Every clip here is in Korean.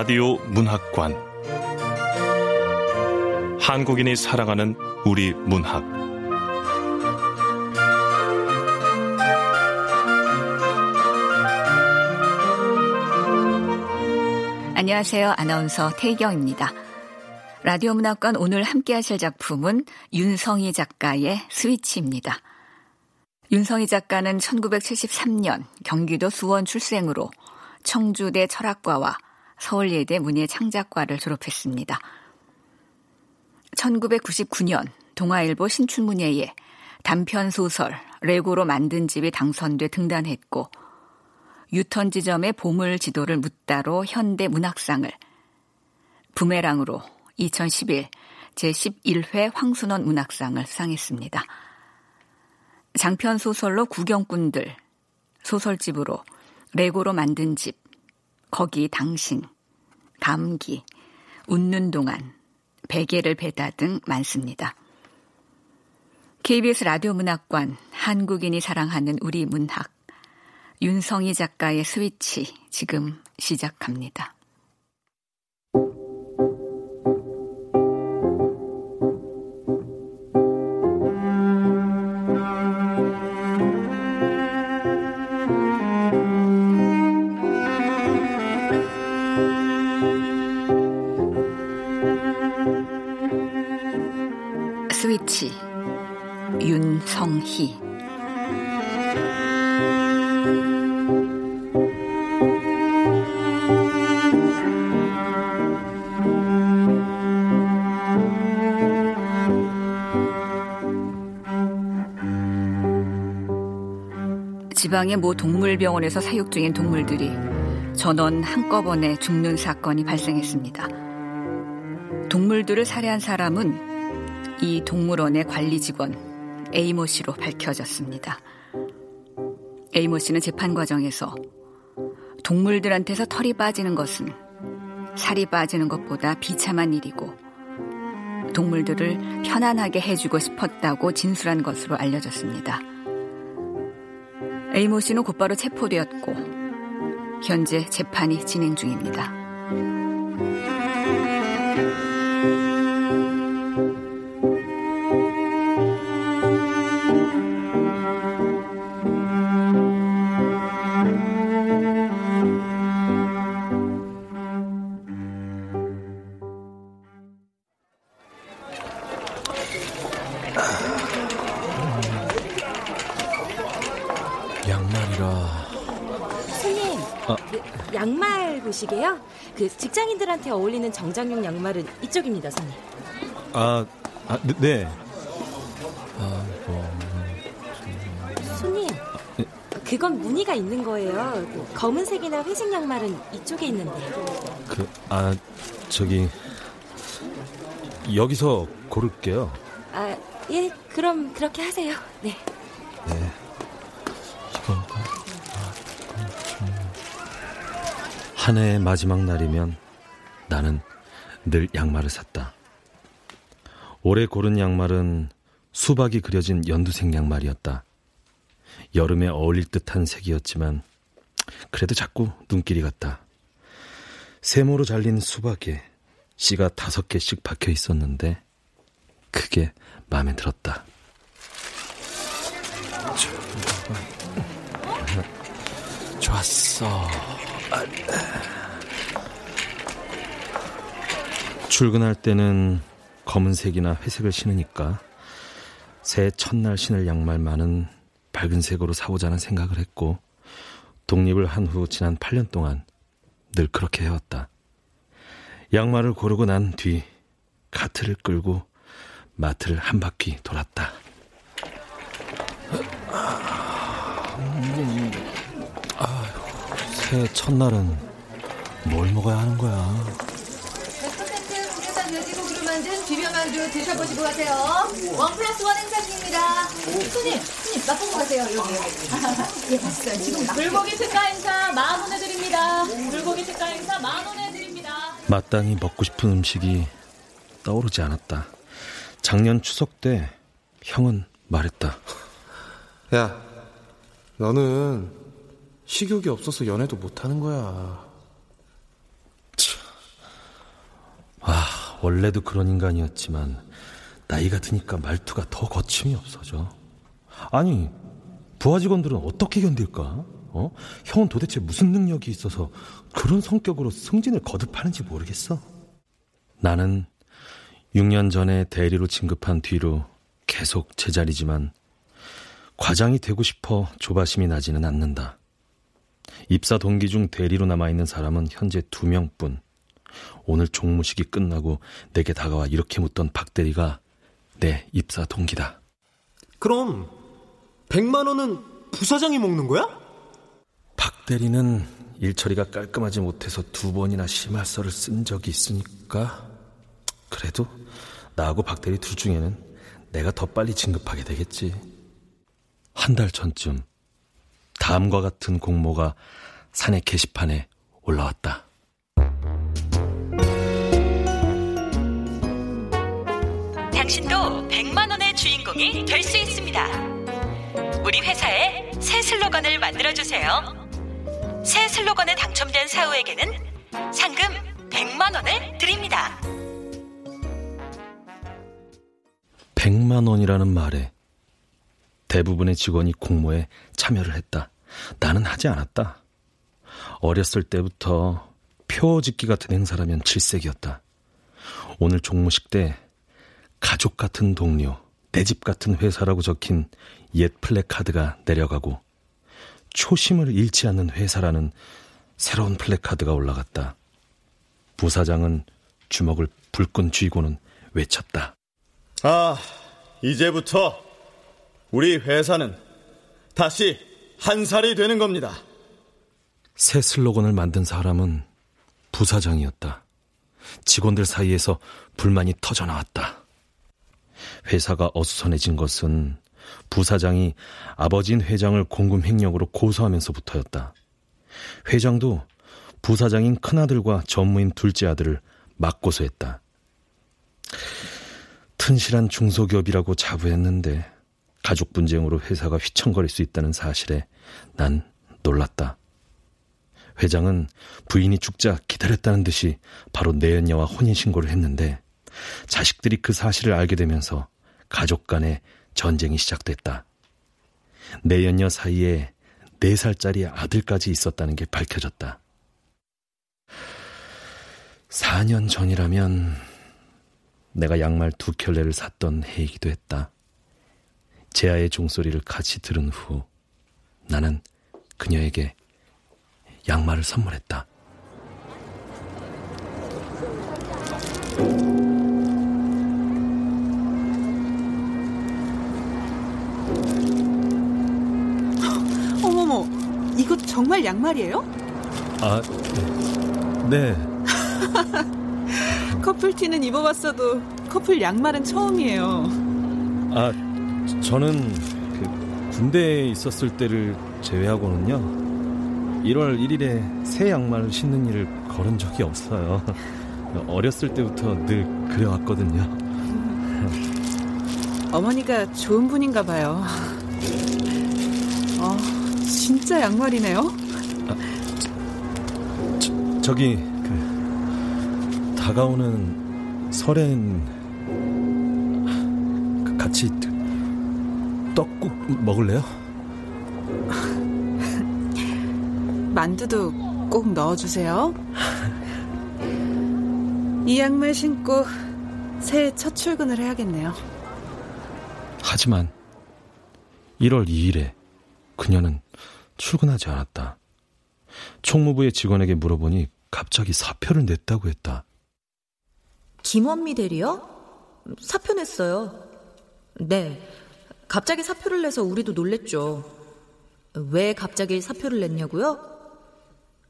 라디오 문학관 한국인이 사랑하는 우리 문학 안녕하세요. 아나운서 태경입니다. 라디오 문학관 오늘 함께 하실 작품은 윤성희 작가의 스위치입니다. 윤성희 작가는 1973년 경기도 수원 출생으로 청주대 철학과와 서울예대 문예창작과를 졸업했습니다. 1999년 동아일보 신춘문예에 단편 소설 레고로 만든 집이 당선돼 등단했고 유턴 지점의 보물 지도를 묻다로 현대 문학상을 부메랑으로 2011 제11회 황순원 문학상을 수상했습니다. 장편 소설로 구경꾼들, 소설집으로 레고로 만든 집, 거기 당신, 감기, 웃는 동안, 베개를 베다 등 많습니다. KBS 라디오 문학관 한국인이 사랑하는 우리 문학 윤성희 작가의 스위치 지금 시작합니다. 스위치 윤성희 지방의 모 동물병원에서 사육 중인 동물들이 전원 한꺼번에 죽는 사건이 발생했습니다. 동물들을 살해한 사람은 이 동물원의 관리 직원 에이모 씨로 밝혀졌습니다. 에이모 씨는 재판 과정에서 동물들한테서 털이 빠지는 것은 살이 빠지는 것보다 비참한 일이고 동물들을 편안하게 해주고 싶었다고 진술한 것으로 알려졌습니다. 에이모 씨는 곧바로 체포되었고 현재 재판이 진행 중입니다. 그 직장인들한테 어울리는 정장용 양말은 이쪽입니다, 손님. 아, 아 네. 네. 아, 뭐. 손님, 그건 무늬가 있는 거예요. 그 검은색이나 회색 양말은 이쪽에 있는데. 그, 아, 저기. 여기서 고를게요. 아, 예, 그럼 그렇게 하세요. 네. 네. 한 해의 마지막 날이면 나는 늘 양말을 샀다. 올해 고른 양말은 수박이 그려진 연두색 양말이었다. 여름에 어울릴 듯한 색이었지만 그래도 자꾸 눈길이 갔다. 세모로 잘린 수박에 씨가 다섯 개씩 박혀 있었는데 그게 마음에 들었다. 좋았어. 출근할 때는 검은색이나 회색을 신으니까 새해 첫날 신을 양말만은 밝은 색으로 사보자는 생각을 했고 독립을 한 후 지난 8년 동안 늘 그렇게 해왔다. 양말을 고르고 난 뒤 카트를 끌고 마트를 한 바퀴 돌았다. 아, 새해 첫날은 뭘 먹어야 하는 거야? 100% 국내산 돼지고기로 만든 비벼만두 드셔보시고 가세요. 원 플러스 원 행사 중입니다. 손님, 손님, 맛보고 가세요. 여기, 여기. 예, 맛있어요. 지금 막. 불고기 특가 행사 만 원에 드립니다. 불고기 특가 행사 만 원에 드립니다. 마땅히 먹고 싶은 음식이 떠오르지 않았다. 작년 추석 때 형은 말했다. 야, 너는 식욕이 없어서 연애도 못하는 거야. 아, 원래도 그런 인간이었지만 나이가 드니까 말투가 더 거침이 없어져. 아니, 부하 직원들은 어떻게 견딜까? 어? 형은 도대체 무슨 능력이 있어서 그런 성격으로 승진을 거듭하는지 모르겠어. 나는 6년 전에 대리로 진급한 뒤로 계속 제자리지만 과장이 되고 싶어 조바심이 나지는 않는다. 입사 동기 중 대리로 남아있는 사람은 현재 두 명뿐. 오늘 종무식이 끝나고 내게 다가와 이렇게 묻던 박 대리가 내 입사 동기다. 그럼 100만 원은 부사장이 먹는 거야? 박 대리는 일 처리가 깔끔하지 못해서 두 번이나 심할서를 쓴 적이 있으니까 그래도 나하고 박 대리 둘 중에는 내가 더 빨리 진급하게 되겠지. 한 달 전쯤 다음과 같은 공모가 사내 게시판에 올라왔다. 당신도 100만 원의 주인공이 될 수 있습니다. 우리 회사에 새 슬로건을 만들어 주세요. 새 슬로건에 당첨된 사우에게는 상금 100만 원을 드립니다. 100만 원이라는 말에 대부분의 직원이 공모에 참여를 했다. 나는 하지 않았다. 어렸을 때부터 표 짓기 같은 행사라면 질색이었다. 오늘 종무식 때 가족 같은 동료, 내 집 같은 회사라고 적힌 옛 플래카드가 내려가고 초심을 잃지 않는 회사라는 새로운 플래카드가 올라갔다. 부사장은 주먹을 불끈 쥐고는 외쳤다. 아, 이제부터 우리 회사는 다시 한 살이 되는 겁니다. 새 슬로건을 만든 사람은 부사장이었다. 직원들 사이에서 불만이 터져 나왔다. 회사가 어수선해진 것은 부사장이 아버지인 회장을 공금 횡령으로 고소하면서부터였다. 회장도 부사장인 큰아들과 전무인 둘째 아들을 맞고소했다. 튼실한 중소기업이라고 자부했는데 가족 분쟁으로 회사가 휘청거릴 수 있다는 사실에 난 놀랐다. 회장은 부인이 죽자 기다렸다는 듯이 바로 내연녀와 혼인신고를 했는데 자식들이 그 사실을 알게 되면서 가족 간의 전쟁이 시작됐다. 내연녀 사이에 4살짜리 아들까지 있었다는 게 밝혀졌다. 4년 전이라면 내가 양말 두 켤레를 샀던 해이기도 했다. 제아의 종소리를 같이 들은 후 나는 그녀에게 양말을 선물했다. 어머머, 이거 정말 양말이에요? 아, 네. 네. 커플티는 입어봤어도 커플 양말은 처음이에요. 아, 저는 그 군대에 있었을 때를 제외하고는요. 1월 1일에 새 양말을 신는 일을 걸은 적이 없어요. 어렸을 때부터 늘 그래왔거든요. 어머니가 좋은 분인가 봐요. 어, 진짜 양말이네요. 아, 저, 저 기 그 다가오는 설엔 같이 떡국 먹을래요? 만두도 꼭 넣어주세요. 이 양말 신고 새해 첫 출근을 해야겠네요. 하지만 1월 2일에 그녀는 출근하지 않았다. 총무부의 직원에게 물어보니 갑자기 사표를 냈다고 했다. 김원미 대리요? 사표 냈어요. 네. 갑자기 사표를 내서 우리도 놀랬죠. 왜 갑자기 사표를 냈냐고요?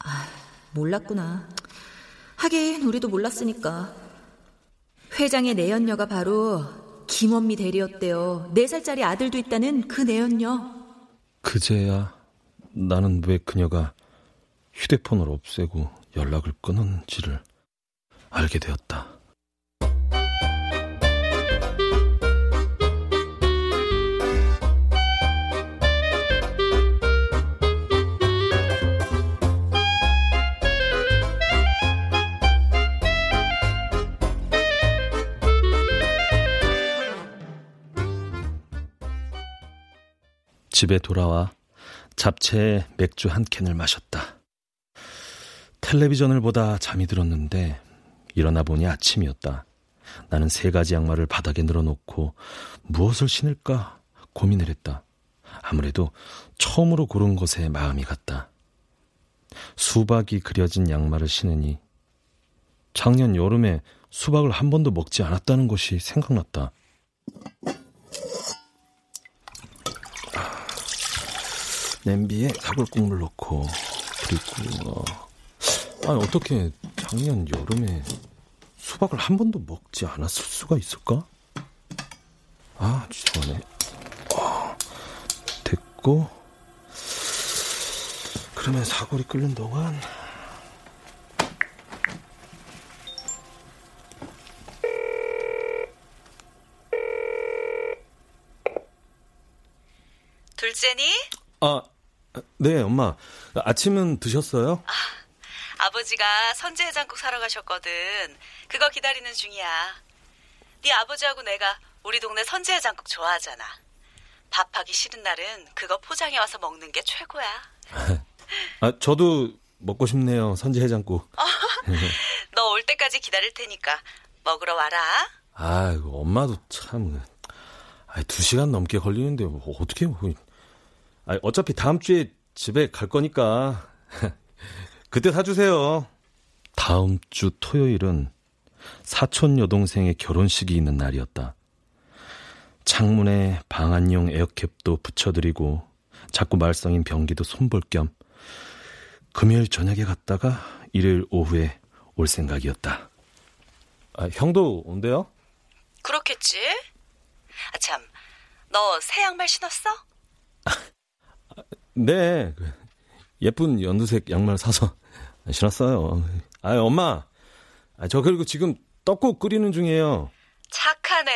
아, 몰랐구나. 하긴 우리도 몰랐으니까. 회장의 내연녀가 바로 김원미 대리였대요. 4살짜리 아들도 있다는 그 내연녀. 그제야 나는 왜 그녀가 휴대폰을 없애고 연락을 끊었는지를 알게 되었다. 집에 돌아와 잡채에 맥주 한 캔을 마셨다. 텔레비전을 보다 잠이 들었는데 일어나 보니 아침이었다. 나는 세 가지 양말을 바닥에 늘어놓고 무엇을 신을까 고민을 했다. 아무래도 처음으로 고른 것에 마음이 갔다. 수박이 그려진 양말을 신으니 작년 여름에 수박을 한 번도 먹지 않았다는 것이 생각났다. 냄비에 사골 국물 넣고 그리고 어, 아니 어떻게 작년 여름에 수박을 한 번도 먹지 않았을 수가 있을까? 아 죄송하네 어, 됐고 그러면 사골이 끓는 동안 둘째니? 아, 네, 엄마. 아침은 드셨어요? 아, 아버지가 선지해장국 사러 가셨거든. 그거 기다리는 중이야. 네 아버지하고 내가 우리 동네 선지해장국 좋아하잖아. 밥하기 싫은 날은 그거 포장해 와서 먹는 게 최고야. 아, 저도 먹고 싶네요. 선지 해장국. 너올 때까지 기다릴 테니까 먹으러 와라. 아이고, 엄마도 참. 아, 두 시간 넘게 걸리는데 뭐 어떻게 뭐. 아, 어차피 다음 주에 집에 갈 거니까 그때 사주세요. 다음 주 토요일은 사촌 여동생의 결혼식이 있는 날이었다. 창문에 방안용 에어캡도 붙여드리고 자꾸 말썽인 변기도 손볼 겸 금요일 저녁에 갔다가 일요일 오후에 올 생각이었다. 아, 형도 온대요? 그렇겠지? 아, 참. 너 새 양말 신었어? 네. 그 예쁜 연두색 양말 사서 신었어요. 아, 엄마. 아, 저 그리고 지금 떡국 끓이는 중이에요. 착하네.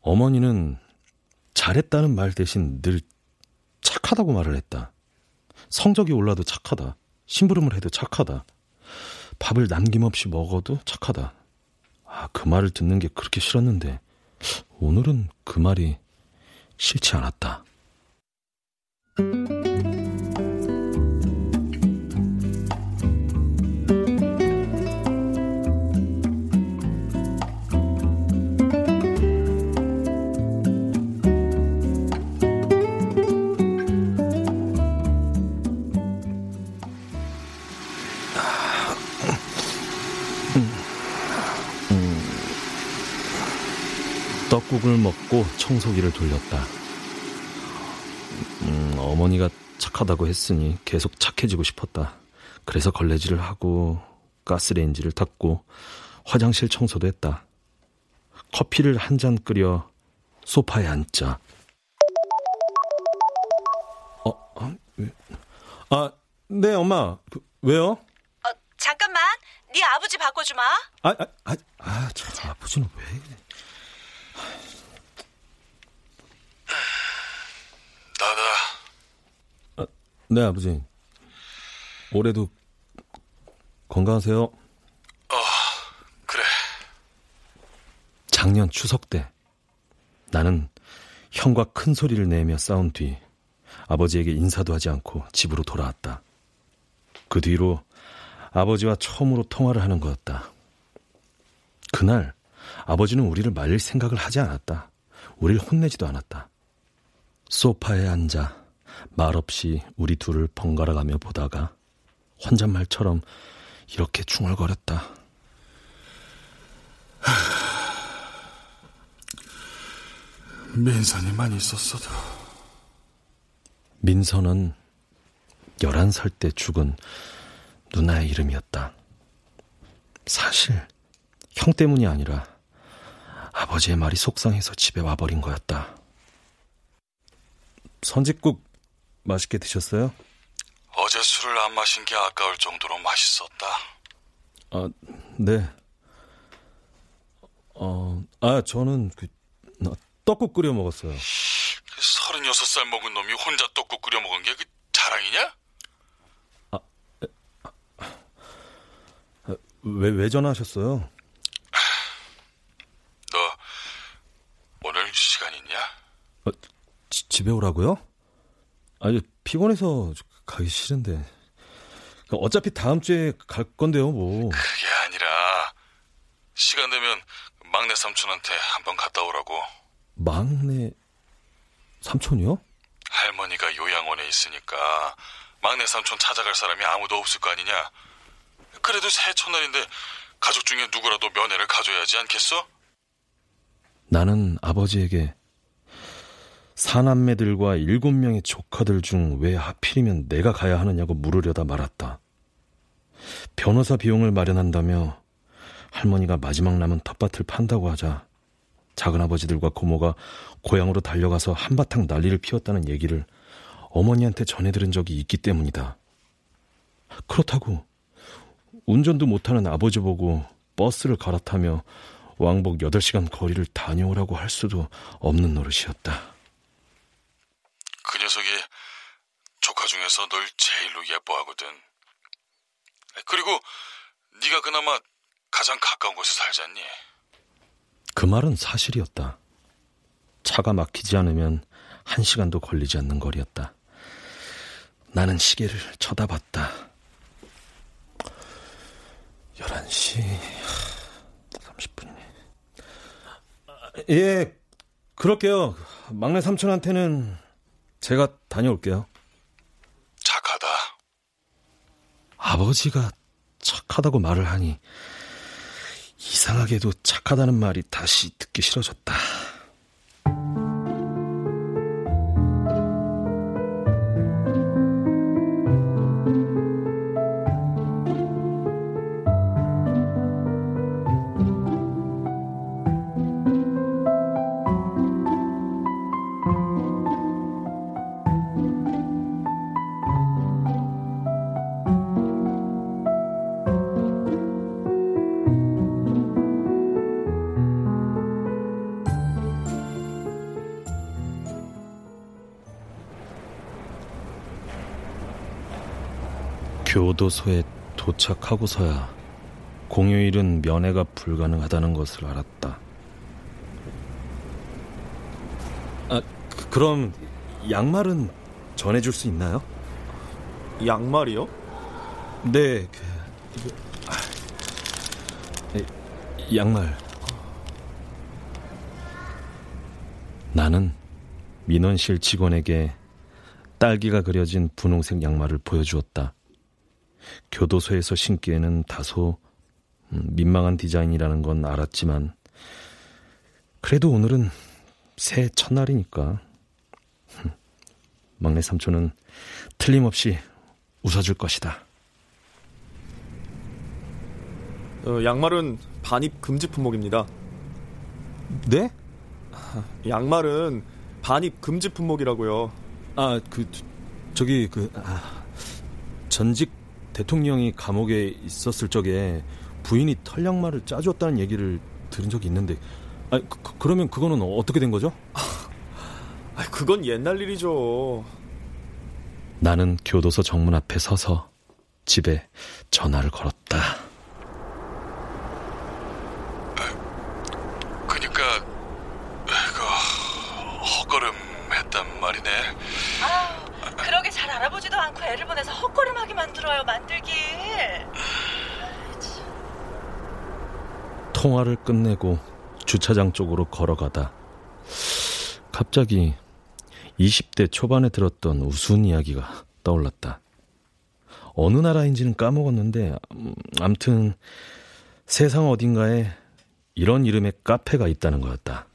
어머니는 잘했다는 말 대신 늘 착하다고 말을 했다. 성적이 올라도 착하다. 심부름을 해도 착하다. 밥을 남김없이 먹어도 착하다. 아, 그 말을 듣는 게 그렇게 싫었는데 오늘은 그 말이 싫지 않았다. 떡국을 먹고 청소기를 돌렸다. 음, 어머니가 착하다고 했으니 계속 착해지고 싶었다. 그래서 걸레질을 하고 가스레인지를 탔고 화장실 청소도 했다. 커피를 한 잔 끓여 소파에 앉자. 어, 어 왜? 아, 네, 엄마. 그, 왜요? 어, 잠깐만. 네 아버지 바꿔주마. 아, 아, 아, 아, 저 아버지는 왜? 나다. 아, 네, 아버지. 올해도 건강하세요. 어, 그래. 작년 추석 때 나는 형과 큰 소리를 내며 싸운 뒤 아버지에게 인사도 하지 않고 집으로 돌아왔다. 그 뒤로 아버지와 처음으로 통화를 하는 거였다. 그날 아버지는 우리를 말릴 생각을 하지 않았다. 우리를 혼내지도 않았다. 소파에 앉아 말없이 우리 둘을 번갈아가며 보다가 혼잣말처럼 이렇게 중얼거렸다. 민선이만 있었어도. 민선은 11살 때 죽은 누나의 이름이었다. 사실 형 때문이 아니라 아버지의 말이 속상해서 집에 와버린 거였다. 선짓국 맛있게 드셨어요? 어제 술을 안 마신 게 아까울 정도로 맛있었다. 아, 네. 어, 아, 저는 그, 떡국 끓여 먹었어요. 그 서른여섯 살 먹은 놈이 혼자 떡국 끓여 먹은 게 그 자랑이냐? 아, 아, 왜, 왜 전화하셨어요? 너 오늘 시간 있냐? 어, 지, 집에 오라고요? 아니, 피곤해서 가기 싫은데. 어차피 다음 주에 갈 건데요, 뭐. 그게 아니라 시간 되면 막내 삼촌한테 한번 갔다 오라고. 막내 삼촌이요? 할머니가 요양원에 있으니까 막내 삼촌 찾아갈 사람이 아무도 없을 거 아니냐. 그래도 새해 첫날인데 가족 중에 누구라도 면회를 가져야 하지 않겠어? 나는 아버지에게 사남매들과 일곱 명의 조카들 중 왜 하필이면 내가 가야 하느냐고 물으려다 말았다. 변호사 비용을 마련한다며 할머니가 마지막 남은 텃밭을 판다고 하자 작은아버지들과 고모가 고향으로 달려가서 한바탕 난리를 피웠다는 얘기를 어머니한테 전해 들은 적이 있기 때문이다. 그렇다고 운전도 못하는 아버지 보고 버스를 갈아타며 왕복 8시간 거리를 다녀오라고 할 수도 없는 노릇이었다. 그 녀석이 조카 중에서 널 제일로 예뻐하거든. 그리고 네가 그나마 가장 가까운 곳에 살지 않니? 그 말은 사실이었다. 차가 막히지 않으면 한 시간도 걸리지 않는 거리였다. 나는 시계를 쳐다봤다. 11시 30분이네. 예, 그럴게요. 막내 삼촌한테는 제가 다녀올게요. 착하다. 아버지가 착하다고 말을 하니 이상하게도 착하다는 말이 다시 듣기 싫어졌다. 교도소에 도착하고서야 공휴일은 면회가 불가능하다는 것을 알았다. 아, 그, 그럼 양말은 전해줄 수 있나요? 양말이요? 네, 그, 아, 네, 양말. 나는 민원실 직원에게 딸기가 그려진 분홍색 양말을 보여주었다. 교도소에서 신기에는 다소 음, 민망한 디자인이라는 건 알았지만 그래도 오늘은 새해 첫날이니까 막내 삼촌은 틀림없이 웃어줄 것이다. 어, 양말은 반입 금지 품목입니다. 네? 양말은 반입 금지 품목이라고요. 아, 그 저기 그 아, 전직 대통령이 감옥에 있었을 적에 부인이 털양말을 짜주었다는 얘기를 들은 적이 있는데, 아, 그, 그러면 그거는 어떻게 된 거죠? 아, 그건 옛날 일이죠. 나는 교도소 정문 앞에 서서 집에 전화를 걸었다. 그니까 그 헛걸음했단 말이네. 아, 그러게 잘 알아보지도 않고 애를 보내서 헛걸음하게 만들어요, 만들길. 통화를 끝내고 주차장 쪽으로 걸어가다 갑자기 20대 초반에 들었던 우스운 이야기가 떠올랐다. 어느 나라인지는 까먹었는데 음, 암튼 세상 어딘가에 이런 이름의 카페가 있다는 거였다.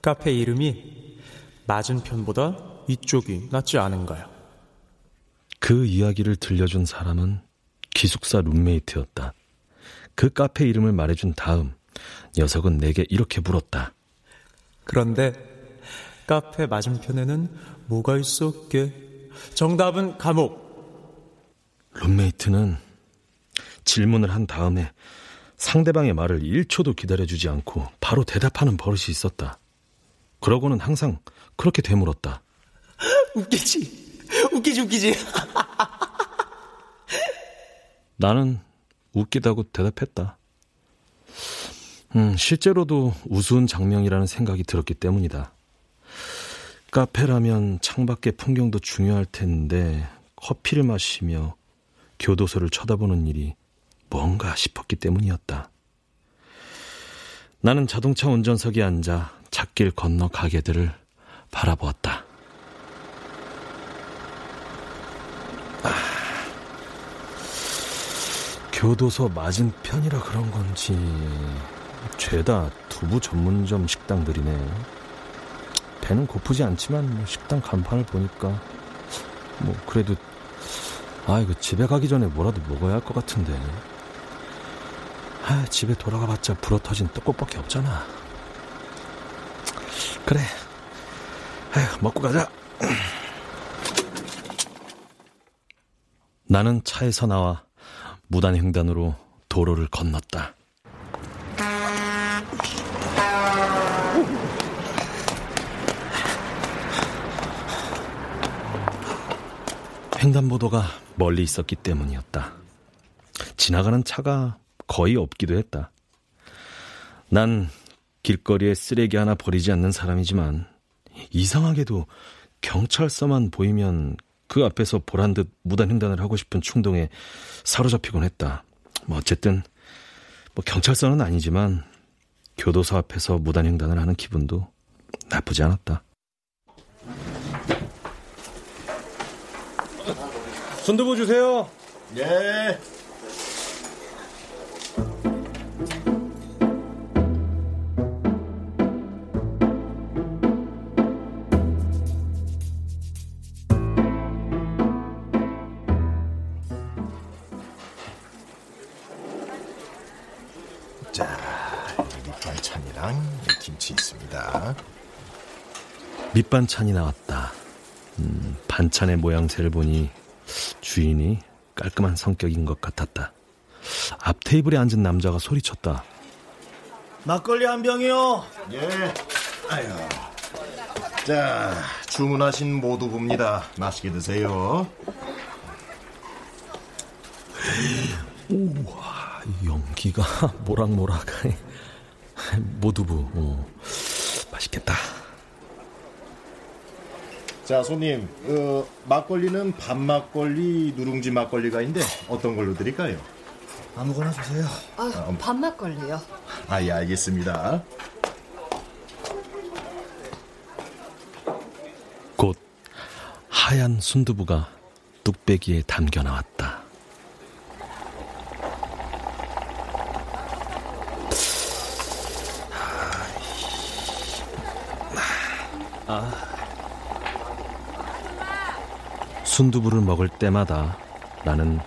카페 이름이 맞은편보다 위쪽이 낫지 않은가요? 그 이야기를 들려준 사람은 기숙사 룸메이트였다. 그 카페 이름을 말해준 다음 녀석은 내게 이렇게 물었다. 그런데 카페 맞은편에는 뭐가 있었게? 정답은 감옥. 룸메이트는 질문을 한 다음에 상대방의 말을 1초도 기다려주지 않고 바로 대답하는 버릇이 있었다. 그러고는 항상 그렇게 되물었다. 웃기지? 웃기지, 웃기지? 나는 웃기다고 대답했다. 음, 실제로도 우스운 장면이라는 생각이 들었기 때문이다. 카페라면 창밖의 풍경도 중요할 텐데 커피를 마시며 교도소를 쳐다보는 일이 뭔가 싶었기 때문이었다. 나는 자동차 운전석에 앉아 찻길 건너 가게들을 바라보았다. 교도소 맞은편이라 그런 건지 죄다 두부 전문점 식당들이네. 배는 고프지 않지만 뭐 식당 간판을 보니까 뭐 그래도 아 이거 집에 가기 전에 뭐라도 먹어야 할 것 같은데. 아 집에 돌아가봤자 불어터진 떡국밖에 없잖아. 그래. 아휴 먹고 가자. 나는 차에서 나와 무단횡단으로 도로를 건넜다. 횡단보도가 멀리 있었기 때문이었다. 지나가는 차가 거의 없기도 했다. 난 길거리에 쓰레기 하나 버리지 않는 사람이지만 이상하게도 경찰서만 보이면 그 앞에서 보란 듯 무단 횡단을 하고 싶은 충동에 사로잡히곤 했다. 뭐 어쨌든 뭐 경찰서는 아니지만 교도소 앞에서 무단 횡단을 하는 기분도 나쁘지 않았다. 순두부 주세요. 예. 밑반찬이 나왔다. 음, 반찬의 모양새를 보니 주인이 깔끔한 성격인 것 같았다. 앞 테이블에 앉은 남자가 소리쳤다. 막걸리 한 병이요. 예. 아유. 자, 주문하신 모두부입니다. 맛있게 드세요. 우와, 연기가 모락모락. 모두부, 어, 맛있겠다. 자, 손님, 어, 막걸리는 밤막걸리, 누룽지 막걸리가 있는데 어떤 걸로 드릴까요? 아무거나 주세요. 아, 밥막걸리요. 아, 예, 알겠습니다. 곧 하얀 순두부가 뚝배기에 담겨 나왔다. 순두부를 먹을 때마다 나는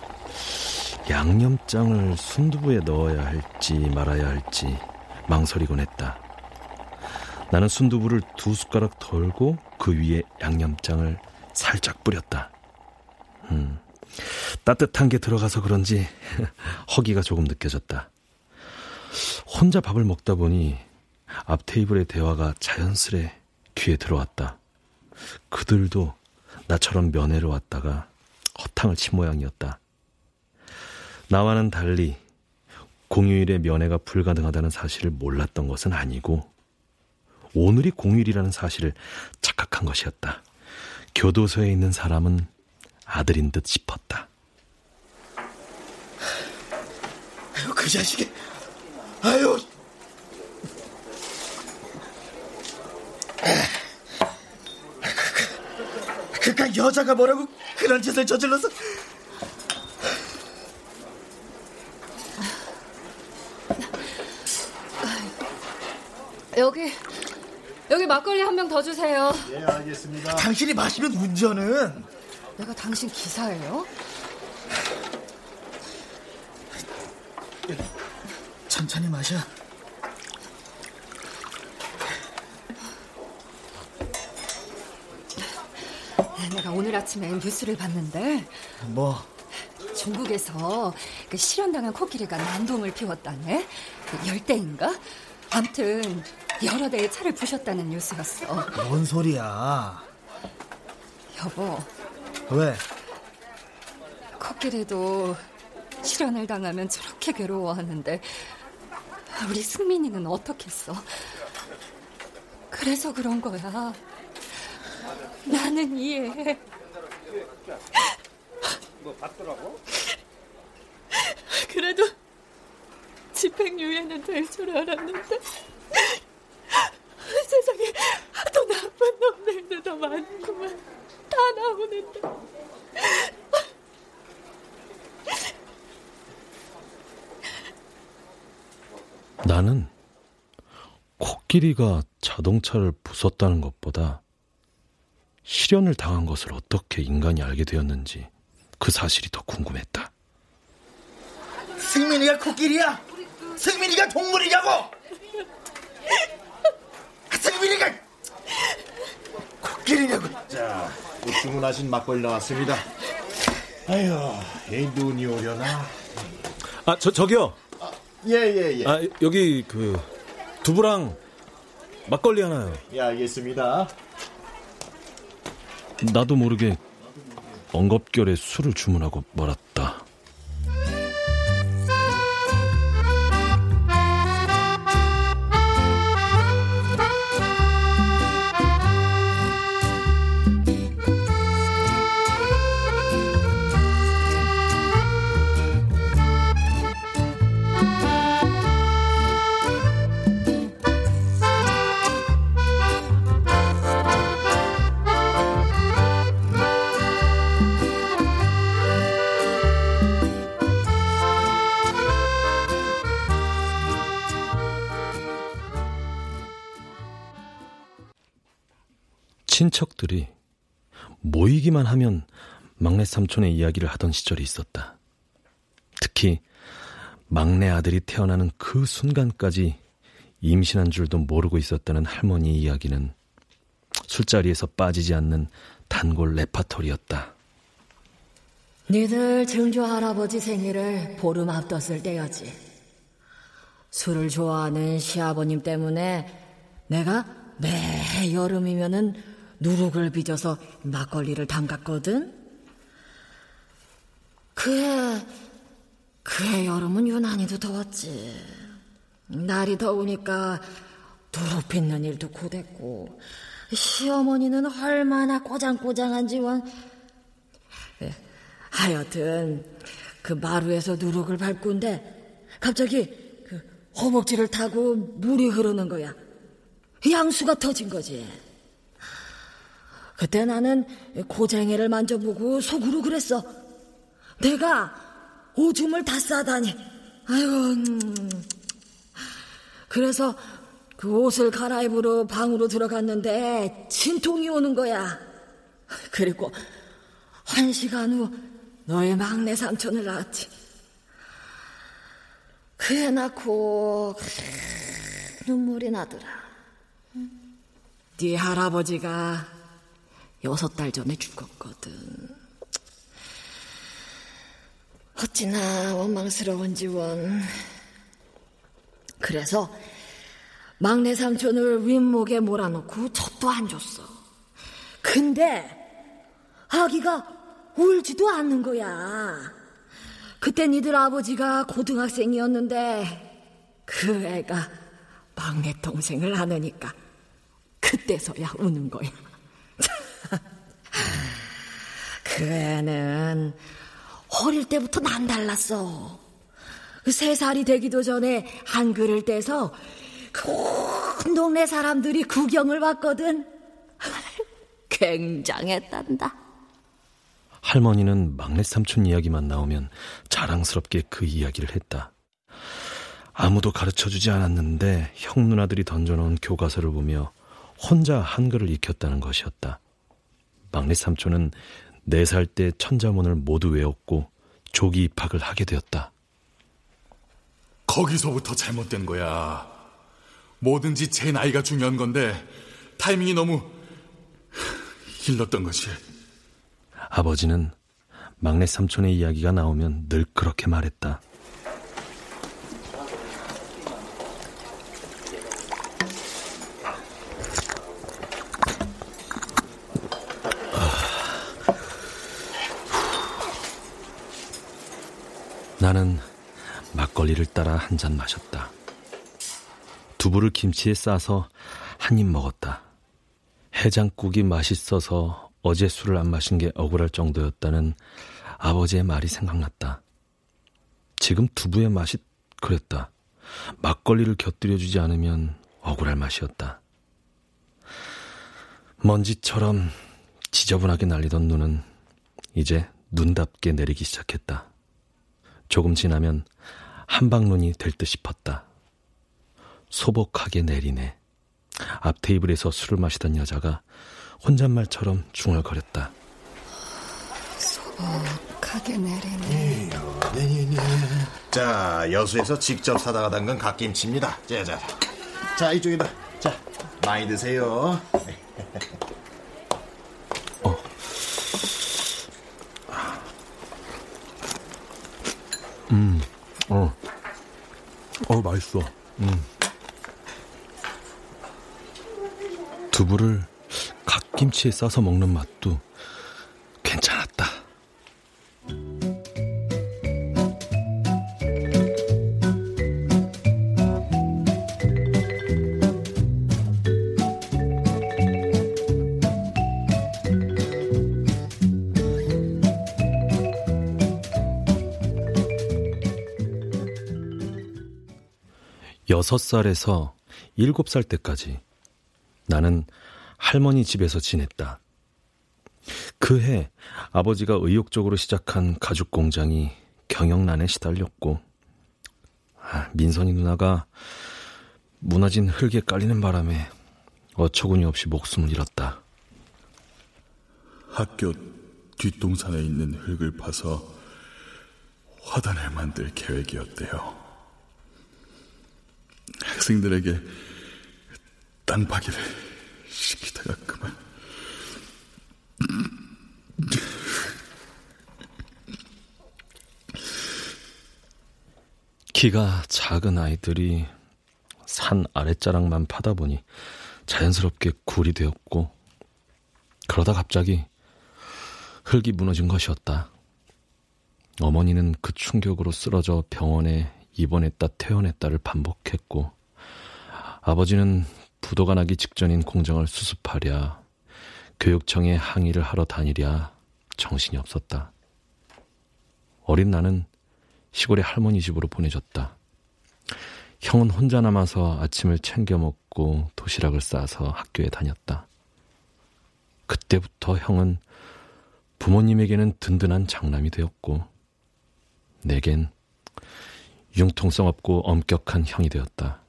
양념장을 순두부에 넣어야 할지 말아야 할지 망설이곤 했다. 나는 순두부를 두 숟가락 덜고 그 위에 양념장을 살짝 뿌렸다. 음, 따뜻한 게 들어가서 그런지 허기가 조금 느껴졌다. 혼자 밥을 먹다 보니 앞 테이블의 대화가 자연스레 귀에 들어왔다. 그들도 나처럼 면회를 왔다가 허탕을 친 모양이었다. 나와는 달리 공휴일에 면회가 불가능하다는 사실을 몰랐던 것은 아니고 오늘이 공휴일이라는 사실을 착각한 것이었다. 교도소에 있는 사람은 아들인 듯 싶었다. 아유, 그 자식이. 아유. 그깟 여자가 뭐라고 그런 짓을 저질러서 여기 여기 막걸리 한 병 더 주세요. 예, 알겠습니다. 당신이 마시면 운전은 내가 당신 기사예요? 천천히 마셔. 내가 오늘 아침에 뉴스를 봤는데 뭐? 중국에서 그 실현당한 코끼리가 난동을 피웠다네. 그 열대인가? 암튼 여러 대의 차를 부셨다는 뉴스였어. 뭔 소리야? 여보, 왜? 코끼리도 실현을 당하면 저렇게 괴로워하는데 우리 승민이는 어떻겠어? 그래서 그런 거야. 나는 이해해. 뭐 봤더라고? 그래도 집행유예는 될 줄 알았는데 세상에 더 나쁜 놈들도 더 많구만 다 나오는데 나는 코끼리가 자동차를 부쉈다는 것보다 실현을 당한 것을 어떻게 인간이 알게 되었는지 그 사실이 더 궁금했다. 승민이가 코끼리야? 승민이가 동물이냐고? 승민이가 코끼리냐고? 자, 그 주문하신 막걸리 나왔습니다. 아휴, 이 눈이 오려나? 아, 저, 저기요. 예, 예, 예. 아, 여기 그 두부랑 막걸리 하나요. 예, 알겠습니다. 나도 모르게 엉겁결에 술을 주문하고 말았다. 모이기만 하면 막내 삼촌의 이야기를 하던 시절이 있었다. 특히 막내 아들이 태어나는 그 순간까지 임신한 줄도 모르고 있었다는 할머니 이야기는 술자리에서 빠지지 않는 단골 레파토리였다. 니들 증조 할아버지 생일을 보름 앞뒀을 때였지. 술을 좋아하는 시아버님 때문에 내가 매 여름이면은 누룩을 빚어서 막걸리를 담갔거든. 그해 그해 여름은 유난히도 더웠지. 날이 더우니까 누룩 빚는 일도 고됐고 시어머니는 얼마나 꼬장꼬장한지 원. 예, 하여튼 그 마루에서 누룩을 밟고인데 갑자기 그 허벅지를 타고 물이 흐르는 거야. 양수가 터진 거지. 그때 나는 고쟁이를 만져보고 속으로 그랬어. 내가 오줌을 다 싸다니. 아이고. 음. 그래서 그 옷을 갈아입으러 방으로 들어갔는데 진통이 오는 거야. 그리고 한 시간 후 너의 막내 삼촌을 낳았지. 그 애 낳고 눈물이 나더라. 네 할아버지가 여섯 달 전에 죽었거든. 어찌나 원망스러운지 원. 그래서 막내 삼촌을 윗목에 몰아놓고 젖도 안 줬어. 근데 아기가 울지도 않는 거야. 그때 니들 아버지가 고등학생이었는데 그 애가 막내 동생을 안으니까 그때서야 우는 거야. 그 애는 어릴 때부터 남달랐어. 세 살이 되기도 전에 한글을 떼서 온 동네 사람들이 구경을 봤거든. 굉장했단다. 할머니는 막내 삼촌 이야기만 나오면 자랑스럽게 그 이야기를 했다. 아무도 가르쳐 주지 않았는데 형 누나들이 던져놓은 교과서를 보며 혼자 한글을 익혔다는 것이었다. 막내 삼촌은 네 살 때 천자문을 모두 외웠고 조기 입학을 하게 되었다. 거기서부터 잘못된 거야. 뭐든지 제 나이가 중요한 건데 타이밍이 너무 길렀던 것이. 아버지는 막내 삼촌의 이야기가 나오면 늘 그렇게 말했다. 나는 막걸리를 따라 한 잔 마셨다. 두부를 김치에 싸서 한 입 먹었다. 해장국이 맛있어서 어제 술을 안 마신 게 억울할 정도였다는 아버지의 말이 생각났다. 지금 두부의 맛이 그랬다. 막걸리를 곁들여주지 않으면 억울할 맛이었다. 먼지처럼 지저분하게 날리던 눈은 이제 눈답게 내리기 시작했다. 조금 지나면 한방눈이 될 듯 싶었다. 소복하게 내리네. 앞 테이블에서 술을 마시던 여자가 혼잣말처럼 중얼거렸다. 소복하게 내리네. 네 네 네. 자, 여수에서 직접 사다가 담근 갓김치입니다. 자, 자, 자, 이쪽에다. 자, 많이 드세요. 음, 맛있어. 음. 두부를 갓김치에 싸서 먹는 맛도 6살에서 7살 때까지 나는 할머니 집에서 지냈다. 그 해 아버지가 의욕적으로 시작한 가죽 공장이 경영난에 시달렸고 아, 민선이 누나가 무너진 흙에 깔리는 바람에 어처구니 없이 목숨을 잃었다. 학교 뒷동산에 있는 흙을 파서 화단을 만들 계획이었대요. 학생들에게 땅 파기를 시키다가 그만. 키가 작은 아이들이 산 아랫자락만 파다 보니 자연스럽게 굴이 되었고, 그러다 갑자기 흙이 무너진 것이었다. 어머니는 그 충격으로 쓰러져 병원에 입원했다 퇴원했다를 반복했고, 아버지는 부도가 나기 직전인 공장을 수습하랴, 교육청에 항의를 하러 다니랴 정신이 없었다. 어린 나는 시골의 할머니 집으로 보내졌다. 형은 혼자 남아서 아침을 챙겨 먹고 도시락을 싸서 학교에 다녔다. 그때부터 형은 부모님에게는 든든한 장남이 되었고, 내겐 융통성 없고 엄격한 형이 되었다.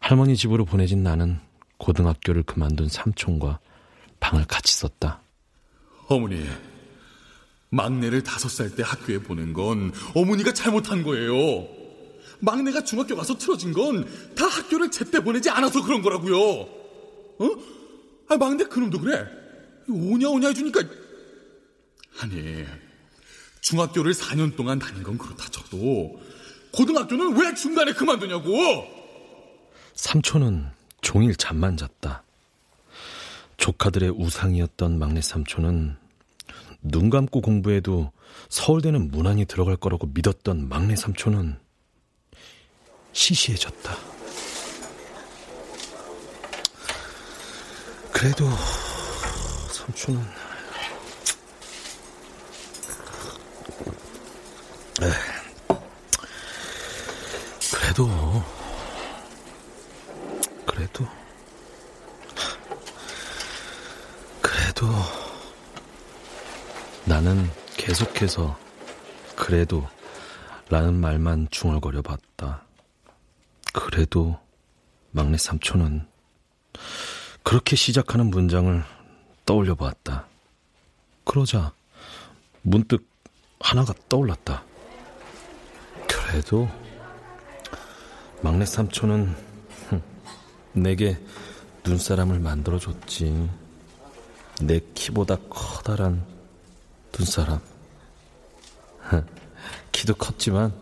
할머니 집으로 보내진 나는 고등학교를 그만둔 삼촌과 방을 같이 썼다. 어머니, 막내를 다섯 살 때 학교에 보낸 건 어머니가 잘못한 거예요. 막내가 중학교 가서 틀어진 건 다 학교를 제때 보내지 않아서 그런 거라고요. 어? 아, 막내 그놈도 그래. 오냐 오냐 해주니까 아니 중학교를 4년 동안 다닌 건 그렇다 쳐도 고등학교는 왜 중간에 그만두냐고. 삼촌은 종일 잠만 잤다. 조카들의 우상이었던 막내 삼촌은 눈 감고 공부해도 서울대는 무난히 들어갈 거라고 믿었던 막내 삼촌은 시시해졌다. 그래도 삼촌은 그래도 그래도 그래도 나는 계속해서 그래도 라는 말만 중얼거려 봤다. 그래도 막내 삼촌은 그렇게 시작하는 문장을 떠올려 보았다. 그러자 문득 하나가 떠올랐다. 그래도 막내 삼촌은 내게 눈사람을 만들어줬지. 내 키보다 커다란 눈사람. 키도 컸지만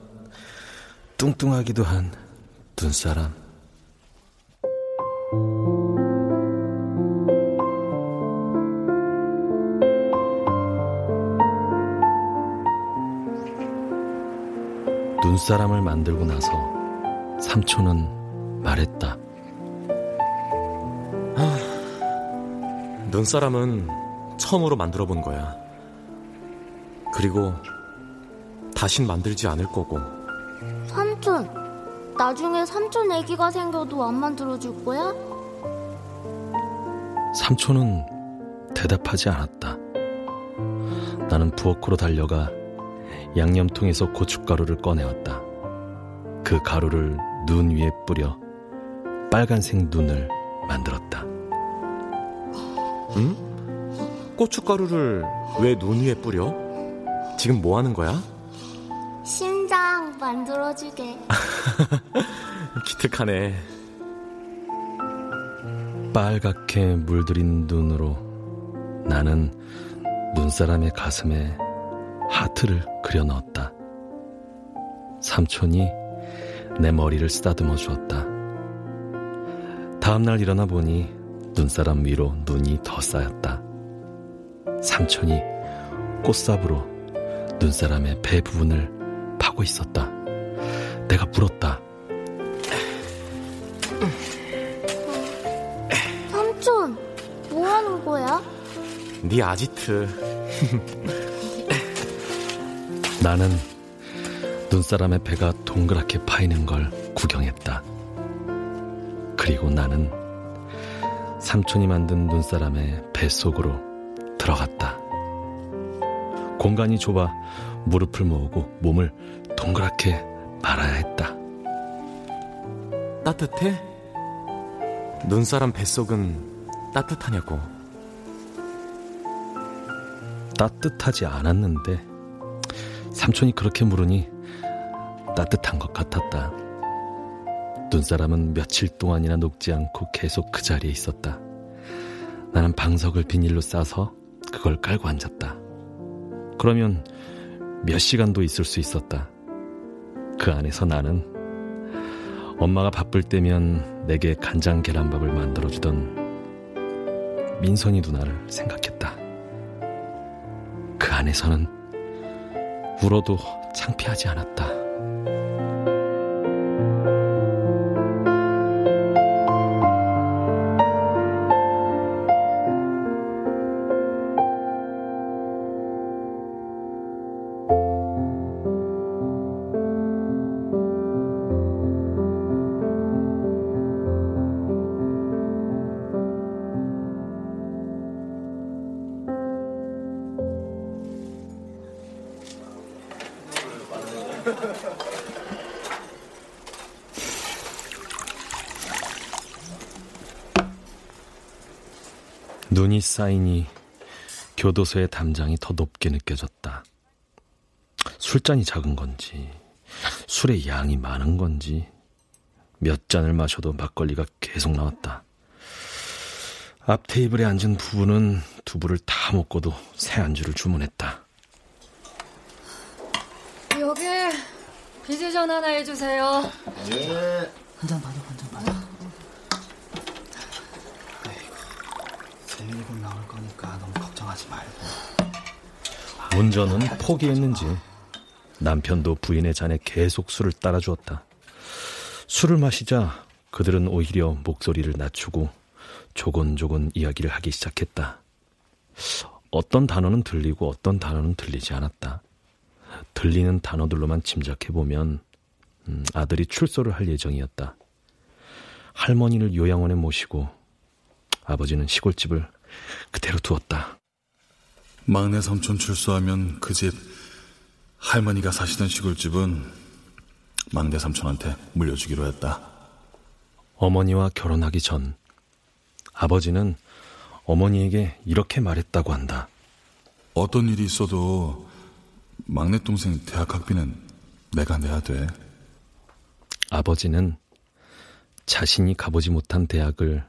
뚱뚱하기도 한 눈사람. 눈사람을 만들고 나서 삼촌은 말했다. 눈사람은 처음으로 만들어 본 거야. 그리고 다신 만들지 않을 거고. 삼촌, 나중에 삼촌 애기가 생겨도 안 만들어 줄 거야? 삼촌은 대답하지 않았다. 나는 부엌으로 달려가 양념통에서 고춧가루를 꺼내왔다. 그 가루를 눈 위에 뿌려 빨간색 눈을 만들었다. 응? 고춧가루를 왜 눈 위에 뿌려? 지금 뭐 하는 거야? 심장 만들어주게. 기특하네. 빨갛게 물들인 눈으로 나는 눈사람의 가슴에 하트를 그려 넣었다. 삼촌이 내 머리를 쓰다듬어 주었다. 다음날 일어나 보니 눈사람 위로 눈이 더 쌓였다. 삼촌이 꽃삽으로 눈사람의 배 부분을 파고 있었다. 내가 물었다. 삼촌, 뭐 하는 거야? 네 아지트. 나는 눈사람의 배가 동그랗게 파이는 걸 구경했다. 그리고 나는 삼촌이 만든 눈사람의 뱃속으로 들어갔다. 공간이 좁아 무릎을 모으고 몸을 동그랗게 말아야 했다. 따뜻해? 눈사람 뱃속은 따뜻하냐고. 따뜻하지 않았는데 삼촌이 그렇게 물으니 따뜻한 것 같았다. 눈사람은 며칠 동안이나 녹지 않고 계속 그 자리에 있었다. 나는 방석을 비닐로 싸서 그걸 깔고 앉았다. 그러면 몇 시간도 있을 수 있었다. 그 안에서 나는 엄마가 바쁠 때면 내게 간장 계란밥을 만들어주던 민선이 누나를 생각했다. 그 안에서는 울어도 창피하지 않았다. 눈이 쌓이니 교도소의 담장이 더 높게 느껴졌다. 술잔이 작은 건지, 술의 양이 많은 건지, 몇 잔을 마셔도 막걸리가 계속 나왔다. 앞 테이블에 앉은 부부는 두부를 다 먹고도 새 안주를 주문했다. 여기 비지전 하나 해주세요. 예. 한잔 받아, 한잔 받아. 세일분 나올 거니까 너무 걱정하지 말고. 운전은 포기했는지 남편도 부인의 잔에 계속 술을 따라주었다. 술을 마시자 그들은 오히려 목소리를 낮추고 조곤조곤 이야기를 하기 시작했다. 어떤 단어는 들리고 어떤 단어는 들리지 않았다. 들리는 단어들로만 짐작해보면 음, 아들이 출소를 할 예정이었다. 할머니를 요양원에 모시고 아버지는 시골집을 그대로 두었다. 막내 삼촌 출소하면 그 집 할머니가 사시던 시골집은 막내 삼촌한테 물려주기로 했다. 어머니와 결혼하기 전 아버지는 어머니에게 이렇게 말했다고 한다. 어떤 일이 있어도 막내 동생 대학 학비는 내가 내야 돼. 아버지는 자신이 가보지 못한 대학을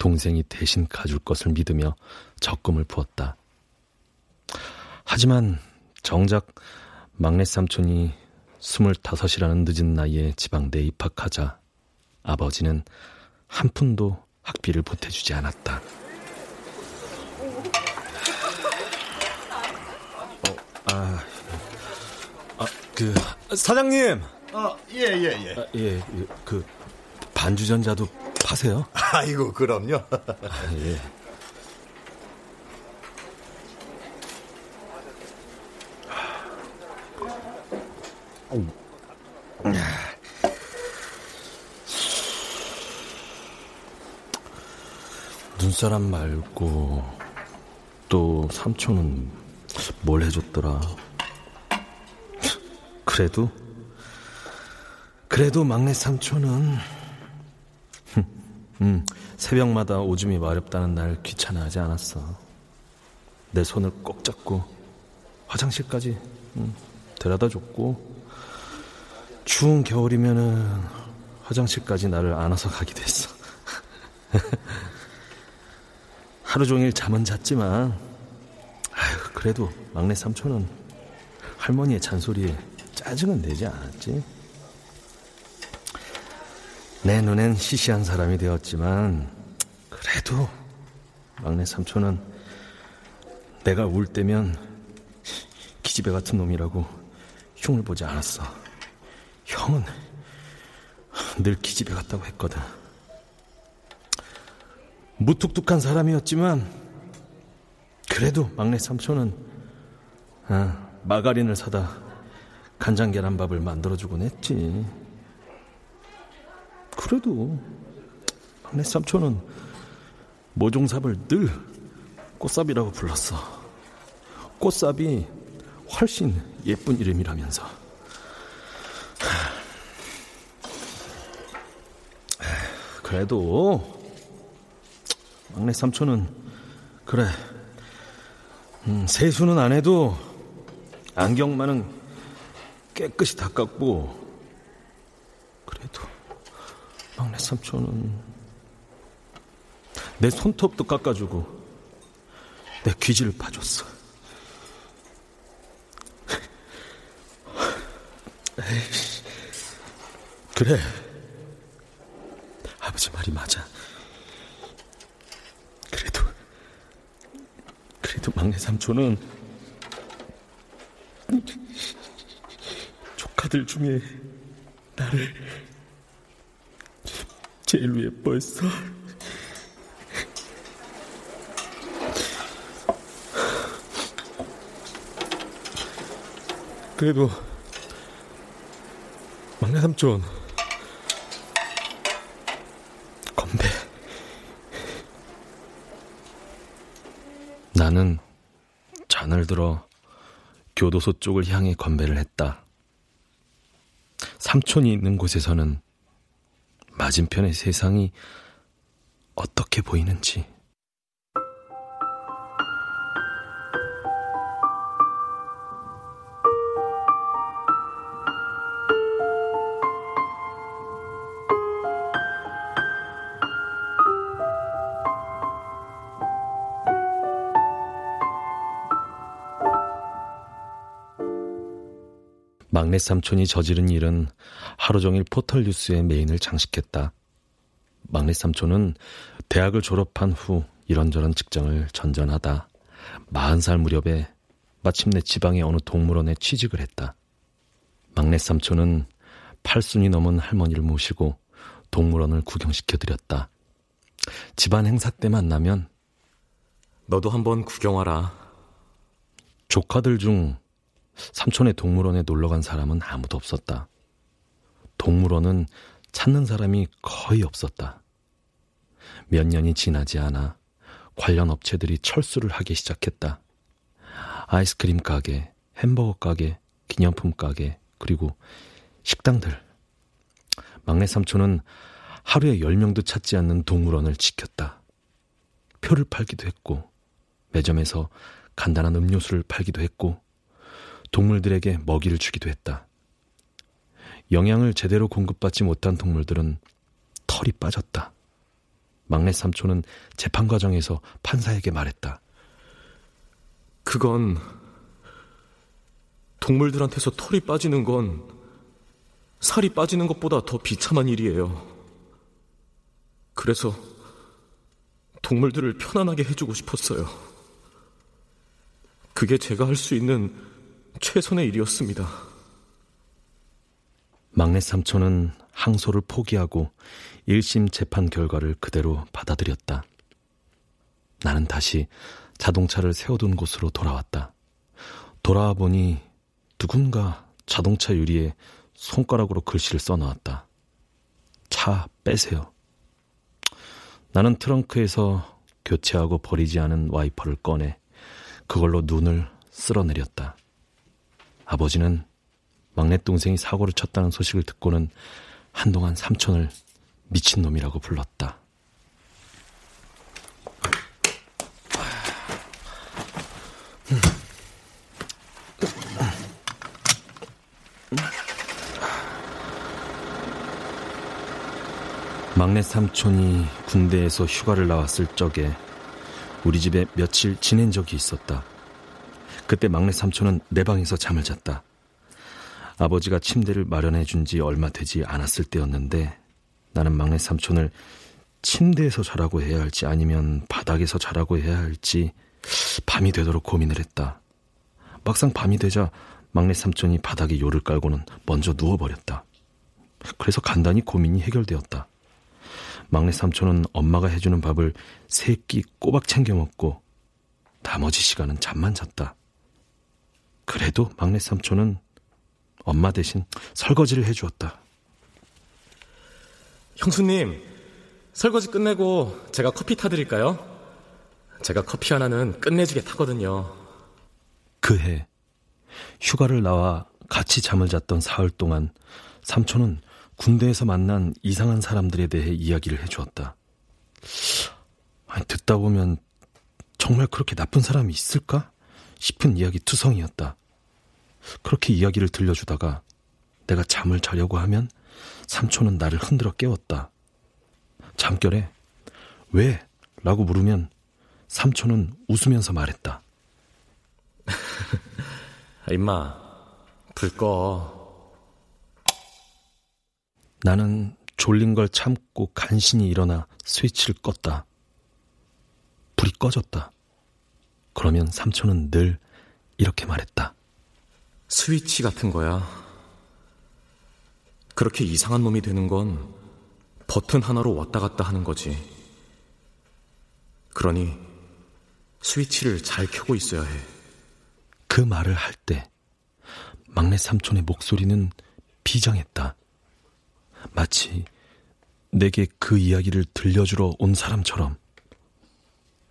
동생이 대신 가줄 것을 믿으며 적금을 부었다. 하지만 정작 막내 삼촌이 스물다섯이라는 늦은 나이에 지방대에 입학하자 아버지는 한 푼도 학비를 보태주지 않았다. 어, 아, 아, 그 사장님. 어, 예, 예, 예. 아, 예, 그 반주전자도 파세요? 아이고, 그럼요. 아, 예. 눈사람 말고 또 삼촌은 뭘 해줬더라. 그래도 그래도 막내 삼촌은 음, 새벽마다 오줌이 마렵다는 날 귀찮아하지 않았어. 내 손을 꼭 잡고 화장실까지 음, 데려다 줬고 추운 겨울이면은 화장실까지 나를 안아서 가기도 했어. 하루 종일 잠은 잤지만 아휴, 그래도 막내 삼촌은 할머니의 잔소리에 짜증은 내지 않았지. 내 눈엔 시시한 사람이 되었지만 그래도 막내 삼촌은 내가 울 때면 기집애 같은 놈이라고 흉을 보지 않았어. 형은 늘 기집애 같다고 했거든. 무뚝뚝한 사람이었지만 그래도 막내 삼촌은 아, 마가린을 사다 간장 계란밥을 만들어주곤 했지. 그래도 막내 삼촌은 모종삽을 늘 꽃삽이라고 불렀어. 꽃삽이 훨씬 예쁜 이름이라면서. 그래도 막내 삼촌은 그래 음, 세수는 안 해도 안경만은 깨끗이 닦았고 그래도 막내 삼촌은 내 손톱도 깎아주고 내 귀지를 봐줬어. 그래 아버지 말이 맞아. 그래도 그래도 막내 삼촌은 조카들 중에 나를 제일 예뻐했어. 그래도 막내 삼촌 건배 나는 잔을 들어 교도소 쪽을 향해 건배를 했다. 삼촌이 있는 곳에서는 맞은편의 세상이 어떻게 보이는지. 막내 삼촌이 저지른 일은 하루 종일 포털 뉴스의 메인을 장식했다. 막내 삼촌은 대학을 졸업한 후 이런저런 직장을 전전하다 40살 무렵에 마침내 지방의 어느 동물원에 취직을 했다. 막내 삼촌은 팔순이 넘은 할머니를 모시고 동물원을 구경시켜드렸다. 집안 행사 때 만나면 너도 한번 구경 와라. 조카들 중 삼촌의 동물원에 놀러 간 사람은 아무도 없었다. 동물원은 찾는 사람이 거의 없었다. 몇 년이 지나지 않아 관련 업체들이 철수를 하기 시작했다. 아이스크림 가게, 햄버거 가게, 기념품 가게, 그리고 식당들. 막내 삼촌은 하루에 10명도 찾지 않는 동물원을 지켰다. 표를 팔기도 했고, 매점에서 간단한 음료수를 팔기도 했고 동물들에게 먹이를 주기도 했다. 영양을 제대로 공급받지 못한 동물들은 털이 빠졌다. 막내 삼촌은 재판 과정에서 판사에게 말했다. 그건 동물들한테서 털이 빠지는 건 살이 빠지는 것보다 더 비참한 일이에요. 그래서 동물들을 편안하게 해주고 싶었어요. 그게 제가 할 수 있는 최선의 일이었습니다. 막내 삼촌은 항소를 포기하고 1심 재판 결과를 그대로 받아들였다. 나는 다시 자동차를 세워둔 곳으로 돌아왔다. 돌아와 보니 누군가 자동차 유리에 손가락으로 글씨를 써놓았다. 차 빼세요. 나는 트렁크에서 교체하고 버리지 않은 와이퍼를 꺼내 그걸로 눈을 쓸어내렸다. 아버지는 막내 동생이 사고를 쳤다는 소식을 듣고는 한동안 삼촌을 미친놈이라고 불렀다. 막내 삼촌이 군대에서 휴가를 나왔을 적에 우리 집에 며칠 지낸 적이 있었다. 그때 막내 삼촌은 내 방에서 잠을 잤다. 아버지가 침대를 마련해 준 지 얼마 되지 않았을 때였는데 나는 막내 삼촌을 침대에서 자라고 해야 할지 아니면 바닥에서 자라고 해야 할지 밤이 되도록 고민을 했다. 막상 밤이 되자 막내 삼촌이 바닥에 요를 깔고는 먼저 누워버렸다. 그래서 간단히 고민이 해결되었다. 막내 삼촌은 엄마가 해주는 밥을 세 끼 꼬박 챙겨 먹고 나머지 시간은 잠만 잤다. 그래도 막내 삼촌은 엄마 대신 설거지를 해주었다. 형수님, 설거지 끝내고 제가 커피 타드릴까요? 제가 커피 하나는 끝내주게 타거든요. 그 해 휴가를 나와 같이 잠을 잤던 사흘 동안 삼촌은 군대에서 만난 이상한 사람들에 대해 이야기를 해주었다. 아니, 듣다 보면 정말 그렇게 나쁜 사람이 있을까? 싶은 이야기 투성이었다. 그렇게 이야기를 들려주다가 내가 잠을 자려고 하면 삼촌은 나를 흔들어 깨웠다. 잠결에 왜? 라고 물으면 삼촌은 웃으면서 말했다. 임마, 불 꺼. 나는 졸린 걸 참고 간신히 일어나 스위치를 껐다. 불이 꺼졌다. 그러면 삼촌은 늘 이렇게 말했다. 스위치 같은 거야. 그렇게 이상한 놈이 되는 건 버튼 하나로 왔다 갔다 하는 거지. 그러니 스위치를 잘 켜고 있어야 해. 그 말을 할 때 막내 삼촌의 목소리는 비장했다. 마치 내게 그 이야기를 들려주러 온 사람처럼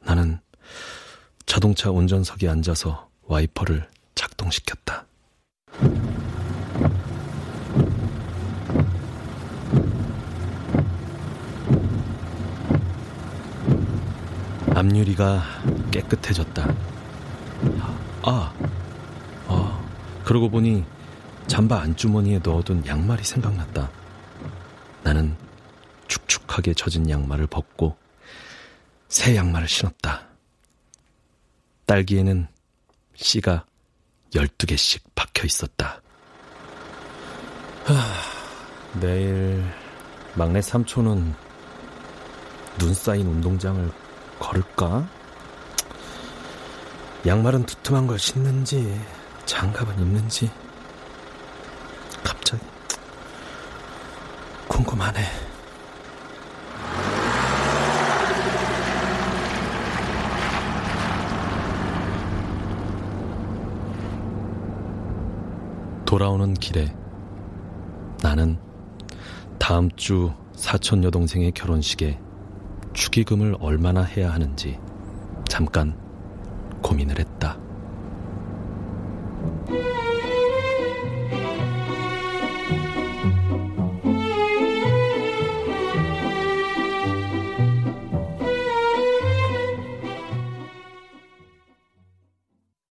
나는 자동차 운전석에 앉아서 와이퍼를 작동시켰다. 앞유리가 깨끗해졌다. 아, 아, 그러고 보니 잠바 안주머니에 넣어둔 양말이 생각났다. 나는 축축하게 젖은 양말을 벗고 새 양말을 신었다. 딸기에는 씨가 12개씩 박혀 있었다. 하, 내일 막내 삼촌은 눈 쌓인 운동장을 걸을까? 양말은 두툼한 걸 신는지 장갑은 입는지 갑자기 궁금하네. 돌아오는 길에 나는 다음 주 사촌 여동생의 결혼식에 축의금을 얼마나 해야 하는지 잠깐 고민을 했다.